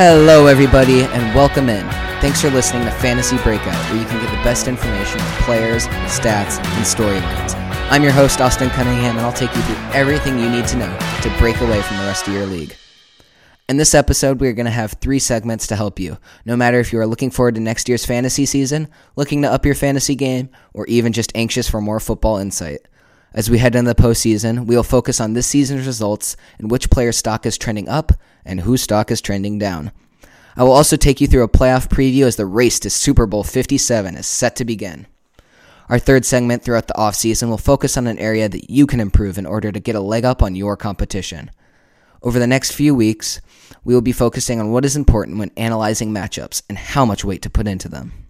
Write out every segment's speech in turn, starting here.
Hello, everybody, and welcome in. Thanks for listening to Fantasy Breakout, where you can get the best information on players, stats, and storylines. I'm your host, Austin Cunningham, and I'll take you through everything you need to know to break away from the rest of your league. In this episode, we are going to have three segments to help you, no matter if you are looking forward to next year's fantasy season, looking to up your fantasy game, or even just anxious for more football insight. As we head into the postseason, we will focus on this season's results and which player stock is trending up and whose stock is trending down. I will also take you through a playoff preview as the race to Super Bowl 57 is set to begin. Our third segment throughout the offseason will focus on an area that you can improve in order to get a leg up on your competition. Over the next few weeks, we will be focusing on what is important when analyzing matchups and how much weight to put into them.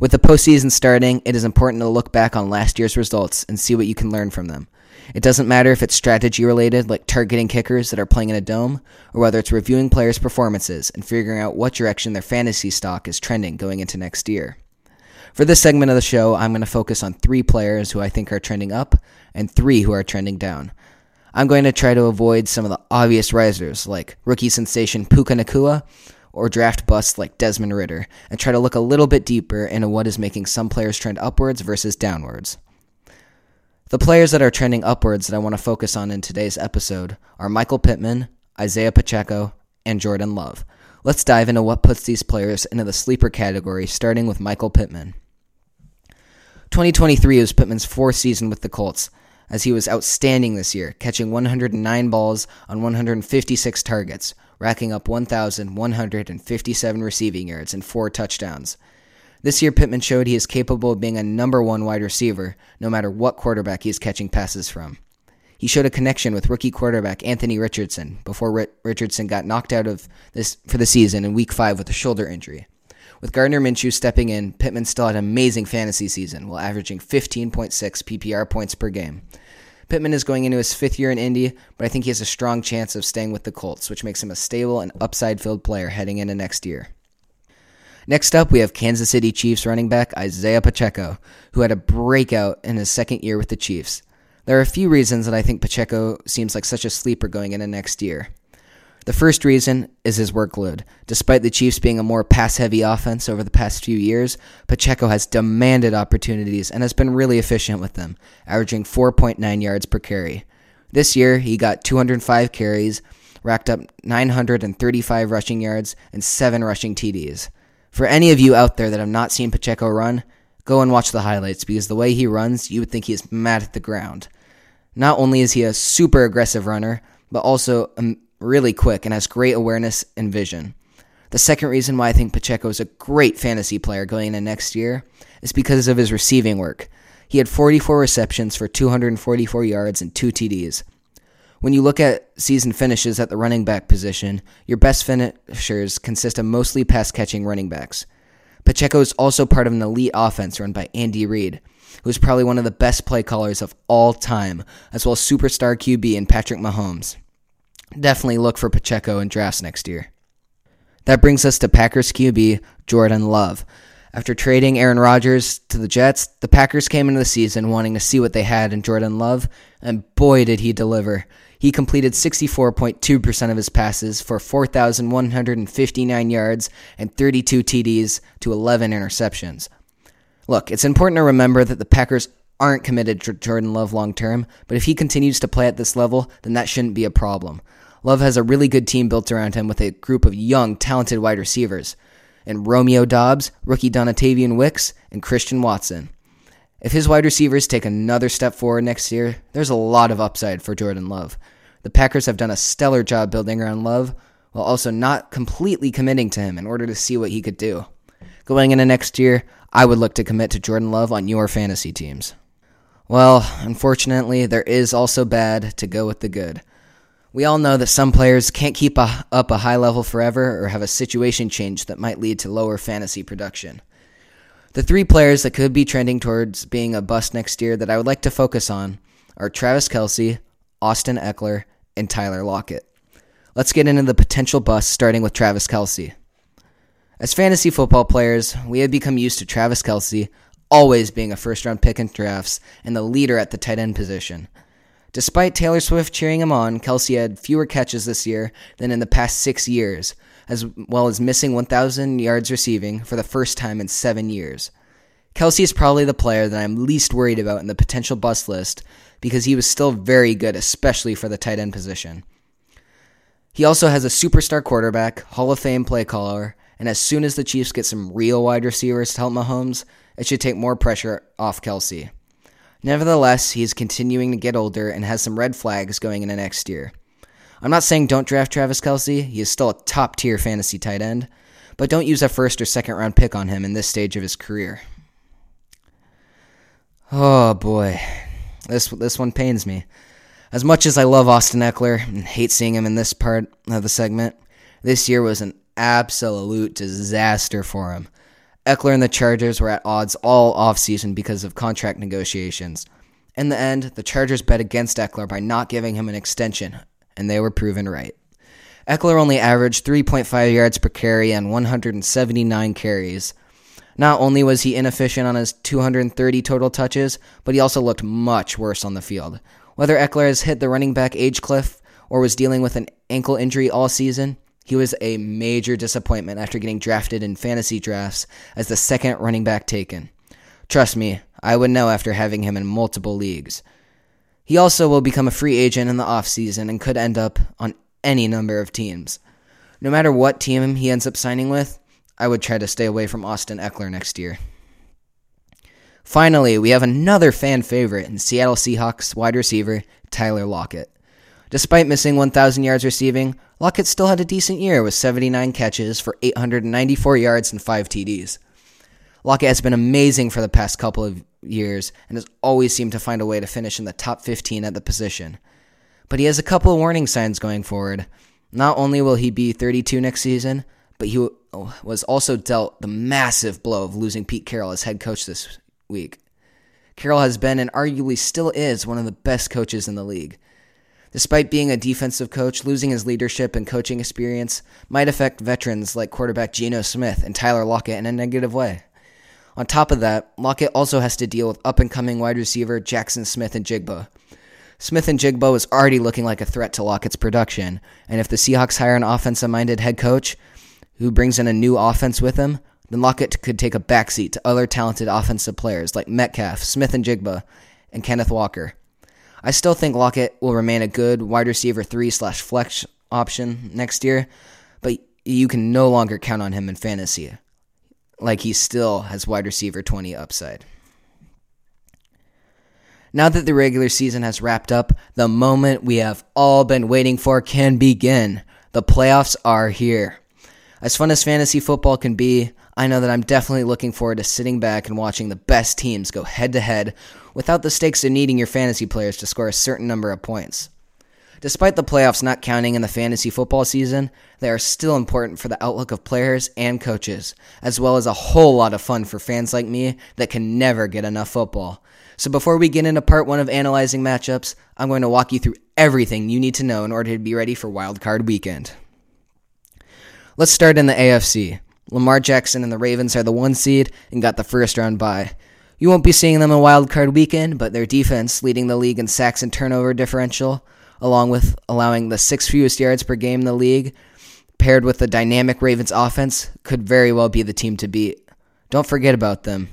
With the postseason starting, it is important to look back on last year's results and see what you can learn from them. It doesn't matter if it's strategy related, like targeting kickers that are playing in a dome, or whether it's reviewing players' performances and figuring out what direction their fantasy stock is trending going into next year. For this segment of the show, I'm going to focus on three players who I think are trending up and three who are trending down. I'm going to try to avoid some of the obvious risers like rookie sensation Puka Nacua or draft busts like Desmond Ridder and try to look a little bit deeper into what is making some players trend upwards versus downwards. The players that are trending upwards that I want to focus on in today's episode are Michael Pittman, Isaiah Pacheco, and Jordan Love. Let's dive into what puts these players into the sleeper category, starting with Michael Pittman. 2023 was Pittman's fourth season with the Colts, as he was outstanding this year, catching 109 balls on 156 targets, racking up 1,157 receiving yards and four touchdowns. This year, Pittman showed he is capable of being a number one wide receiver, no matter what quarterback he is catching passes from. He showed a connection with rookie quarterback Anthony Richardson before Richardson got knocked out of this for the season in Week Five with a shoulder injury. With Gardner Minshew stepping in, Pittman still had an amazing fantasy season while averaging 15.6 PPR points per game. Pittman is going into his fifth year in Indy, but I think he has a strong chance of staying with the Colts, which makes him a stable and upside filled player heading into next year. Next up, we have Kansas City Chiefs running back Isaiah Pacheco, who had a breakout in his second year with the Chiefs. There are a few reasons that I think Pacheco seems like such a sleeper going into next year. The first reason is his workload. Despite the Chiefs being a more pass heavy offense over the past few years, Pacheco has demanded opportunities and has been really efficient with them, averaging 4.9 yards per carry. This year, he got 205 carries, racked up 935 rushing yards, and 7 rushing TDs. For any of you out there that have not seen Pacheco run, go and watch the highlights because the way he runs, you would think he is mad at the ground. Not only is he a super aggressive runner, but also a really quick and has great awareness and vision. The second reason why I think Pacheco is a great fantasy player going into next year is because of his receiving work. He had 44 receptions for 244 yards and two TDs. When you look at season finishes at the running back position, your best finishers consist of mostly pass catching running backs. Pacheco is also part of an elite offense run by Andy Reid, who is probably one of the best play callers of all time, as well as superstar QB in Patrick Mahomes definitely look for Pacheco in drafts next year. That brings us to Packers QB Jordan Love. After trading Aaron Rodgers to the Jets, the Packers came into the season wanting to see what they had in Jordan Love, and boy did he deliver. He completed 64.2% of his passes for 4,159 yards and 32 TDs to 11 interceptions. Look, it's important to remember that the Packers aren't committed to Jordan Love long term, but if he continues to play at this level, then that shouldn't be a problem. Love has a really good team built around him with a group of young, talented wide receivers, and Romeo Doubs, rookie Dontayvion Wicks, and Christian Watson. If his wide receivers take another step forward next year, there's a lot of upside for Jordan Love. The Packers have done a stellar job building around Love, while also not completely committing to him in order to see what he could do. Going into next year, I would look to commit to Jordan Love on your fantasy teams. Well, unfortunately, there is also bad to go with the good. We all know that some players can't keep a, up a high level forever or have a situation change that might lead to lower fantasy production. The three players that could be trending towards being a bust next year that I would like to focus on are Travis Kelce, Austin Ekeler, and Tyler Lockett. Let's get into the potential bust, starting with Travis Kelce. As fantasy football players, we have become used to Travis Kelce always being a first round pick in drafts and the leader at the tight end position. Despite Taylor Swift cheering him on, Kelce had fewer catches this year than in the past six years, as well as missing 1,000 yards receiving for the first time in seven years. Kelce is probably the player that I'm least worried about in the potential bust list because he was still very good, especially for the tight end position. He also has a superstar quarterback, Hall of Fame play caller, and as soon as the Chiefs get some real wide receivers to help Mahomes, it should take more pressure off Kelce. Nevertheless, he is continuing to get older and has some red flags going into next year. I'm not saying don't draft Travis Kelce, he is still a top tier fantasy tight end, but don't use a first or second round pick on him in this stage of his career. Oh boy, this this one pains me. As much as I love Austin Ekeler and hate seeing him in this part of the segment, this year was an absolute disaster for him. Ekeler and the Chargers were at odds all offseason because of contract negotiations. In the end, the Chargers bet against Ekeler by not giving him an extension, and they were proven right. Ekeler only averaged 3.5 yards per carry and 179 carries. Not only was he inefficient on his 230 total touches, but he also looked much worse on the field. Whether Ekeler has hit the running back age cliff or was dealing with an ankle injury all season, he was a major disappointment after getting drafted in fantasy drafts as the second running back taken. Trust me, I would know after having him in multiple leagues. He also will become a free agent in the offseason and could end up on any number of teams. No matter what team he ends up signing with, I would try to stay away from Austin Ekeler next year. Finally, we have another fan favorite in Seattle Seahawks wide receiver Tyler Lockett. Despite missing 1,000 yards receiving, Lockett still had a decent year with 79 catches for 894 yards and 5 TDs. Lockett has been amazing for the past couple of years and has always seemed to find a way to finish in the top 15 at the position. But he has a couple of warning signs going forward. Not only will he be 32 next season, but he was also dealt the massive blow of losing Pete Carroll as head coach this week. Carroll has been and arguably still is one of the best coaches in the league. Despite being a defensive coach, losing his leadership and coaching experience might affect veterans like quarterback Geno Smith and Tyler Lockett in a negative way. On top of that, Lockett also has to deal with up and coming wide receiver Jackson Smith-Njigba. Smith and Jigbo is already looking like a threat to Lockett's production, and if the Seahawks hire an offensive minded head coach who brings in a new offense with him, then Lockett could take a backseat to other talented offensive players like Metcalf, Smith-Njigba, and Kenneth Walker. I still think Lockett will remain a good wide receiver three slash flex option next year, but you can no longer count on him in fantasy. Like he still has wide receiver 20 upside. Now that the regular season has wrapped up, the moment we have all been waiting for can begin. The playoffs are here. As fun as fantasy football can be, I know that I'm definitely looking forward to sitting back and watching the best teams go head to head without the stakes of needing your fantasy players to score a certain number of points. Despite the playoffs not counting in the fantasy football season, they are still important for the outlook of players and coaches, as well as a whole lot of fun for fans like me that can never get enough football. So before we get into part one of analyzing matchups, I'm going to walk you through everything you need to know in order to be ready for Wild Card Weekend. Let's start in the AFC. Lamar Jackson and the Ravens are the one seed and got the first round bye. You won't be seeing them in Wild Card Weekend, but their defense, leading the league in sacks and turnover differential, along with allowing the sixth fewest yards per game in the league, paired with the dynamic Ravens offense, could very well be the team to beat. Don't forget about them.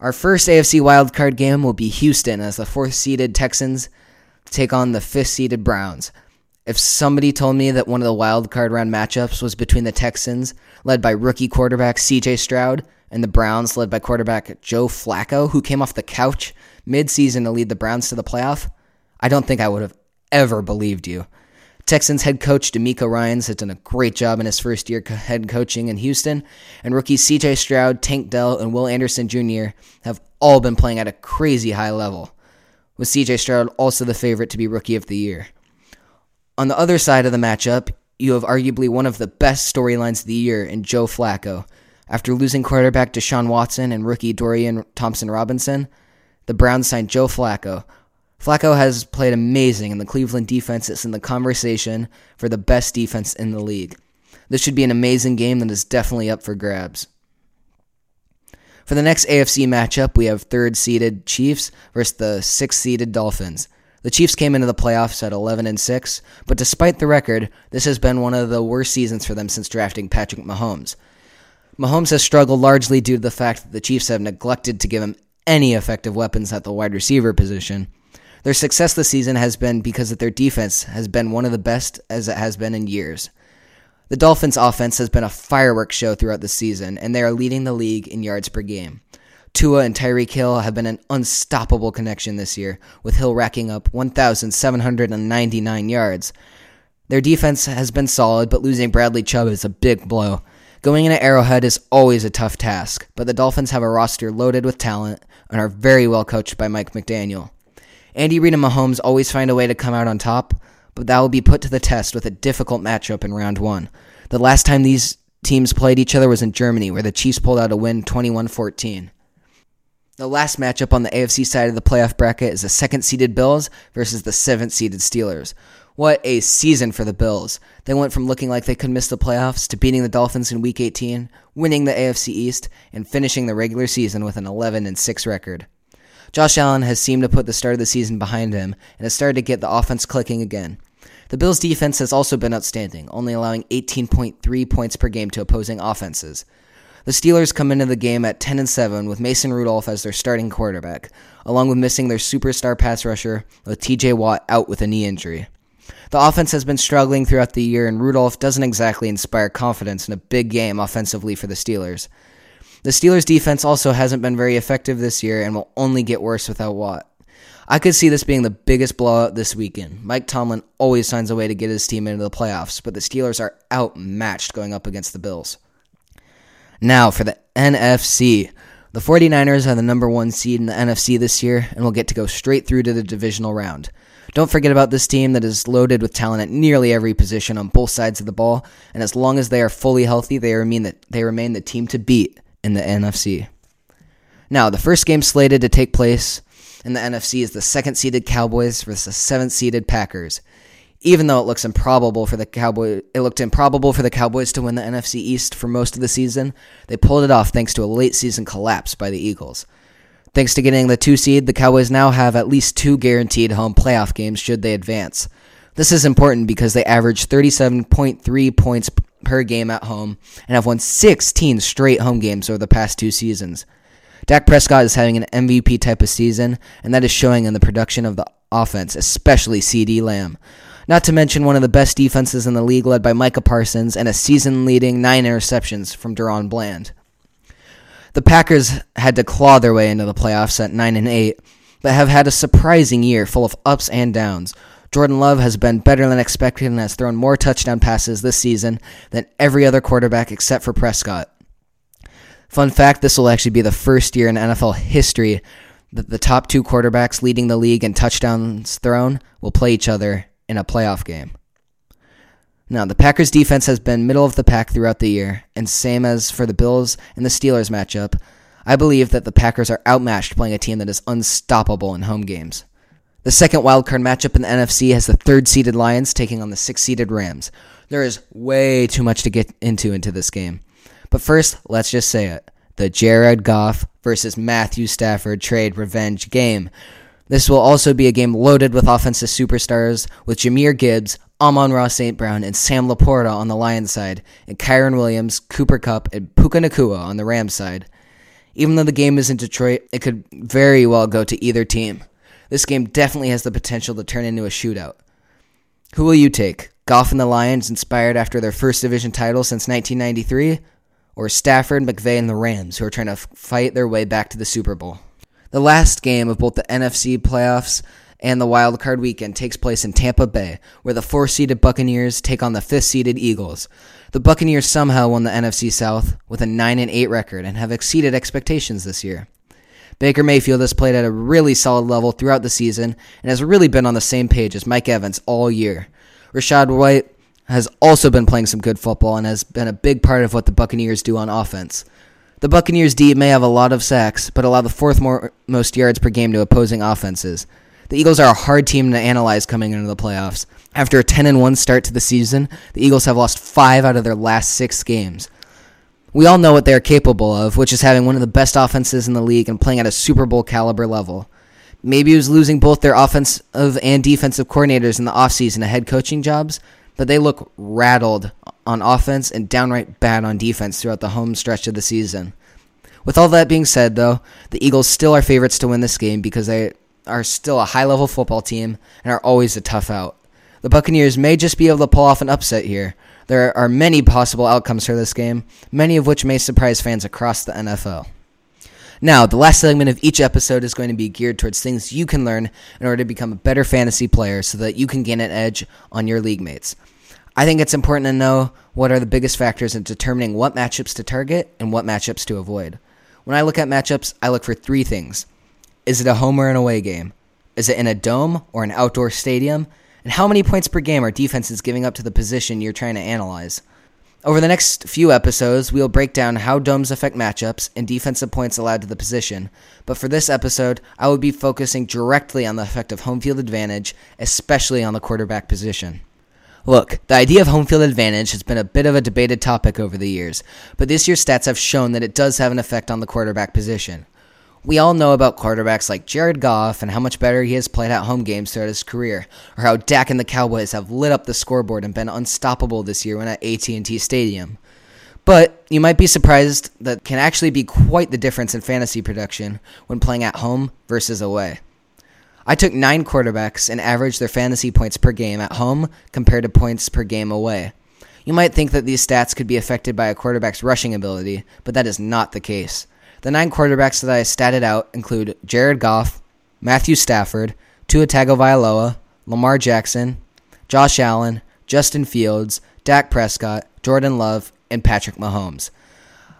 Our first AFC wildcard game will be Houston as the fourth seeded Texans take on the fifth seeded Browns. If somebody told me that one of the wild card round matchups was between the Texans, led by rookie quarterback CJ Stroud, and the Browns, led by quarterback Joe Flacco, who came off the couch midseason to lead the Browns to the playoff, I don't think I would have ever believed you. Texans head coach DeMeco Ryans has done a great job in his first year head coaching in Houston, and rookies CJ Stroud, Tank Dell, and Will Anderson Jr. have all been playing at a crazy high level, with CJ Stroud also the favorite to be rookie of the year. On the other side of the matchup, you have arguably one of the best storylines of the year in Joe Flacco, after losing quarterback Deshaun Watson and rookie Dorian Thompson Robinson, the Browns signed Joe Flacco. Flacco has played amazing, and the Cleveland defense is in the conversation for the best defense in the league. This should be an amazing game that is definitely up for grabs. For the next AFC matchup, we have third seeded Chiefs versus the sixth seeded Dolphins. The Chiefs came into the playoffs at 11 and 6, but despite the record, this has been one of the worst seasons for them since drafting Patrick Mahomes. Mahomes has struggled largely due to the fact that the Chiefs have neglected to give him any effective weapons at the wide receiver position. Their success this season has been because their defense has been one of the best as it has been in years. The Dolphins' offense has been a fireworks show throughout the season, and they are leading the league in yards per game. Tua and Tyreek Hill have been an unstoppable connection this year, with Hill racking up 1,799 yards. Their defense has been solid, but losing Bradley Chubb is a big blow. Going into Arrowhead is always a tough task, but the Dolphins have a roster loaded with talent and are very well coached by Mike McDaniel. Andy Reid and Mahomes always find a way to come out on top, but that will be put to the test with a difficult matchup in round one. The last time these teams played each other was in Germany, where the Chiefs pulled out a win 21 14. The last matchup on the AFC side of the playoff bracket is the second seeded Bills versus the seventh seeded Steelers. What a season for the Bills. They went from looking like they could miss the playoffs to beating the Dolphins in week 18, winning the AFC East, and finishing the regular season with an 11 and 6 record. Josh Allen has seemed to put the start of the season behind him and has started to get the offense clicking again. The Bills' defense has also been outstanding, only allowing 18.3 points per game to opposing offenses. The Steelers come into the game at 10 and 7 with Mason Rudolph as their starting quarterback, along with missing their superstar pass rusher with TJ Watt out with a knee injury. The offense has been struggling throughout the year, and Rudolph doesn't exactly inspire confidence in a big game offensively for the Steelers. The Steelers' defense also hasn't been very effective this year and will only get worse without Watt. I could see this being the biggest blowout this weekend. Mike Tomlin always finds a way to get his team into the playoffs, but the Steelers are outmatched going up against the Bills. Now, for the NFC. The 49ers are the number one seed in the NFC this year and will get to go straight through to the divisional round. Don't forget about this team that is loaded with talent at nearly every position on both sides of the ball, and as long as they are fully healthy, they remain the, they remain the team to beat in the NFC. Now, the first game slated to take place in the NFC is the second seeded Cowboys versus the seventh seeded Packers even though it looks improbable for the Cowboy, it looked improbable for the Cowboys to win the NFC East for most of the season. They pulled it off thanks to a late season collapse by the Eagles. Thanks to getting the two seed, the Cowboys now have at least two guaranteed home playoff games should they advance. This is important because they average 37.3 points per game at home and have won 16 straight home games over the past two seasons. Dak Prescott is having an MVP type of season, and that is showing in the production of the offense, especially CeeDee Lamb. Not to mention one of the best defenses in the league, led by Micah Parsons, and a season leading nine interceptions from DaRon Bland. The Packers had to claw their way into the playoffs at 9 and 8, but have had a surprising year full of ups and downs. Jordan Love has been better than expected and has thrown more touchdown passes this season than every other quarterback except for Prescott. Fun fact this will actually be the first year in NFL history that the top two quarterbacks leading the league in touchdowns thrown will play each other in a playoff game. Now, the Packers defense has been middle of the pack throughout the year, and same as for the Bills and the Steelers matchup, I believe that the Packers are outmatched playing a team that is unstoppable in home games. The second wildcard matchup in the NFC has the third seeded Lions taking on the sixth seeded Rams. There is way too much to get into into this game. But first, let's just say it. The Jared Goff versus Matthew Stafford trade revenge game. This will also be a game loaded with offensive superstars, with Jahmyr Gibbs, Amon-Ra St. Brown, and Sam LaPorta on the Lions side, and Kyren Williams, Cooper Kupp, and Puka Nacua on the Rams side. Even though the game is in Detroit, it could very well go to either team. This game definitely has the potential to turn into a shootout. Who will you take? Goff and the Lions, inspired after their first division title since 1993? Or Stafford, McVay, and the Rams, who are trying to fight their way back to the Super Bowl? The last game of both the NFC playoffs and the wild card weekend takes place in Tampa Bay, where the four seeded Buccaneers take on the fifth seeded Eagles. The Buccaneers somehow won the NFC South with a 9 and 8 record and have exceeded expectations this year. Baker Mayfield has played at a really solid level throughout the season and has really been on the same page as Mike Evans all year. Rachaad White has also been playing some good football and has been a big part of what the Buccaneers do on offense. The Buccaneers D may have a lot of sacks, but allow the fourth more, most yards per game to opposing offenses. The Eagles are a hard team to analyze coming into the playoffs. After a 10 1 start to the season, the Eagles have lost 5 out of their last 6 games. We all know what they are capable of, which is having one of the best offenses in the league and playing at a Super Bowl caliber level. Maybe it was losing both their offensive and defensive coordinators in the offseason to head coaching jobs, but they look rattled on offense and downright bad on defense throughout the home stretch of the season. With all that being said, though, the Eagles still are favorites to win this game because they are still a high level football team and are always a tough out. The Buccaneers may just be able to pull off an upset here. There are many possible outcomes for this game, many of which may surprise fans across the NFL. Now, the last segment of each episode is going to be geared towards things you can learn in order to become a better fantasy player so that you can gain an edge on your league mates. I think it's important to know what are the biggest factors in determining what matchups to target and what matchups to avoid. When I look at matchups, I look for three things Is it a home or an away game? Is it in a dome or an outdoor stadium? And how many points per game are defenses giving up to the position you're trying to analyze? Over the next few episodes, we'll break down how domes affect matchups and defensive points allowed to the position. But for this episode, I will be focusing directly on the effect of home field advantage, especially on the quarterback position. Look, the idea of home field advantage has been a bit of a debated topic over the years, but this year's stats have shown that it does have an effect on the quarterback position. We all know about quarterbacks like Jared Goff and how much better he has played at home games throughout his career, or how Dak and the Cowboys have lit up the scoreboard and been unstoppable this year when at AT&T Stadium. But you might be surprised that can actually be quite the difference in fantasy production when playing at home versus away. I took nine quarterbacks and averaged their fantasy points per game at home compared to points per game away. You might think that these stats could be affected by a quarterback's rushing ability, but that is not the case. The nine quarterbacks that I statted out include Jared Goff, Matthew Stafford, Tua Tagovailoa, Lamar Jackson, Josh Allen, Justin Fields, Dak Prescott, Jordan Love, and Patrick Mahomes.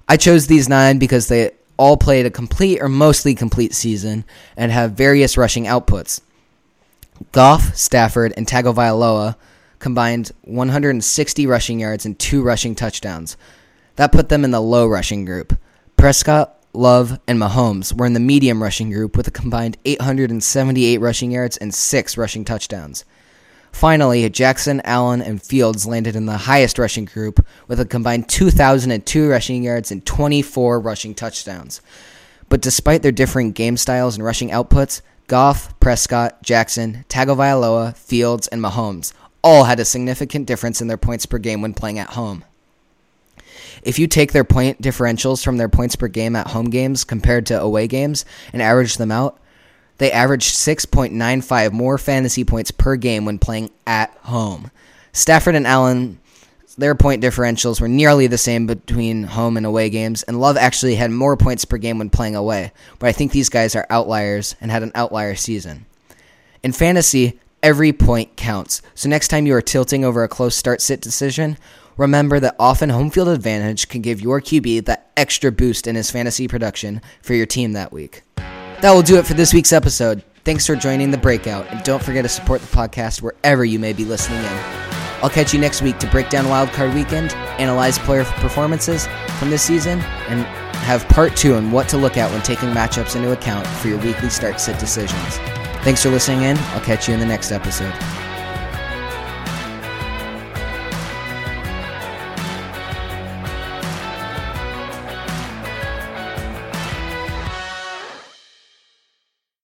I chose these nine because they all played a complete or mostly complete season and have various rushing outputs. Goff, Stafford, and Tagovailoa combined 160 rushing yards and two rushing touchdowns. That put them in the low rushing group. Prescott Love, and Mahomes were in the medium rushing group with a combined 878 rushing yards and six rushing touchdowns. Finally, Jackson, Allen, and Fields landed in the highest rushing group with a combined 2,002 rushing yards and 24 rushing touchdowns. But despite their differing game styles and rushing outputs, Goff, Prescott, Jackson, Tagovailoa, Fields, and Mahomes all had a significant difference in their points per game when playing at home. If you take their point differentials from their points per game at home games compared to away games and average them out, they averaged 6.95 more fantasy points per game when playing at home. Stafford and Allen, their point differentials were nearly the same between home and away games, and Love actually had more points per game when playing away. But I think these guys are outliers and had an outlier season. In fantasy, every point counts. So next time you are tilting over a close start sit decision, Remember that often home field advantage can give your QB that extra boost in his fantasy production for your team that week. That will do it for this week's episode. Thanks for joining the breakout, and don't forget to support the podcast wherever you may be listening in. I'll catch you next week to break down Wildcard Weekend, analyze player performances from this season, and have part two on what to look at when taking matchups into account for your weekly start sit decisions. Thanks for listening in. I'll catch you in the next episode.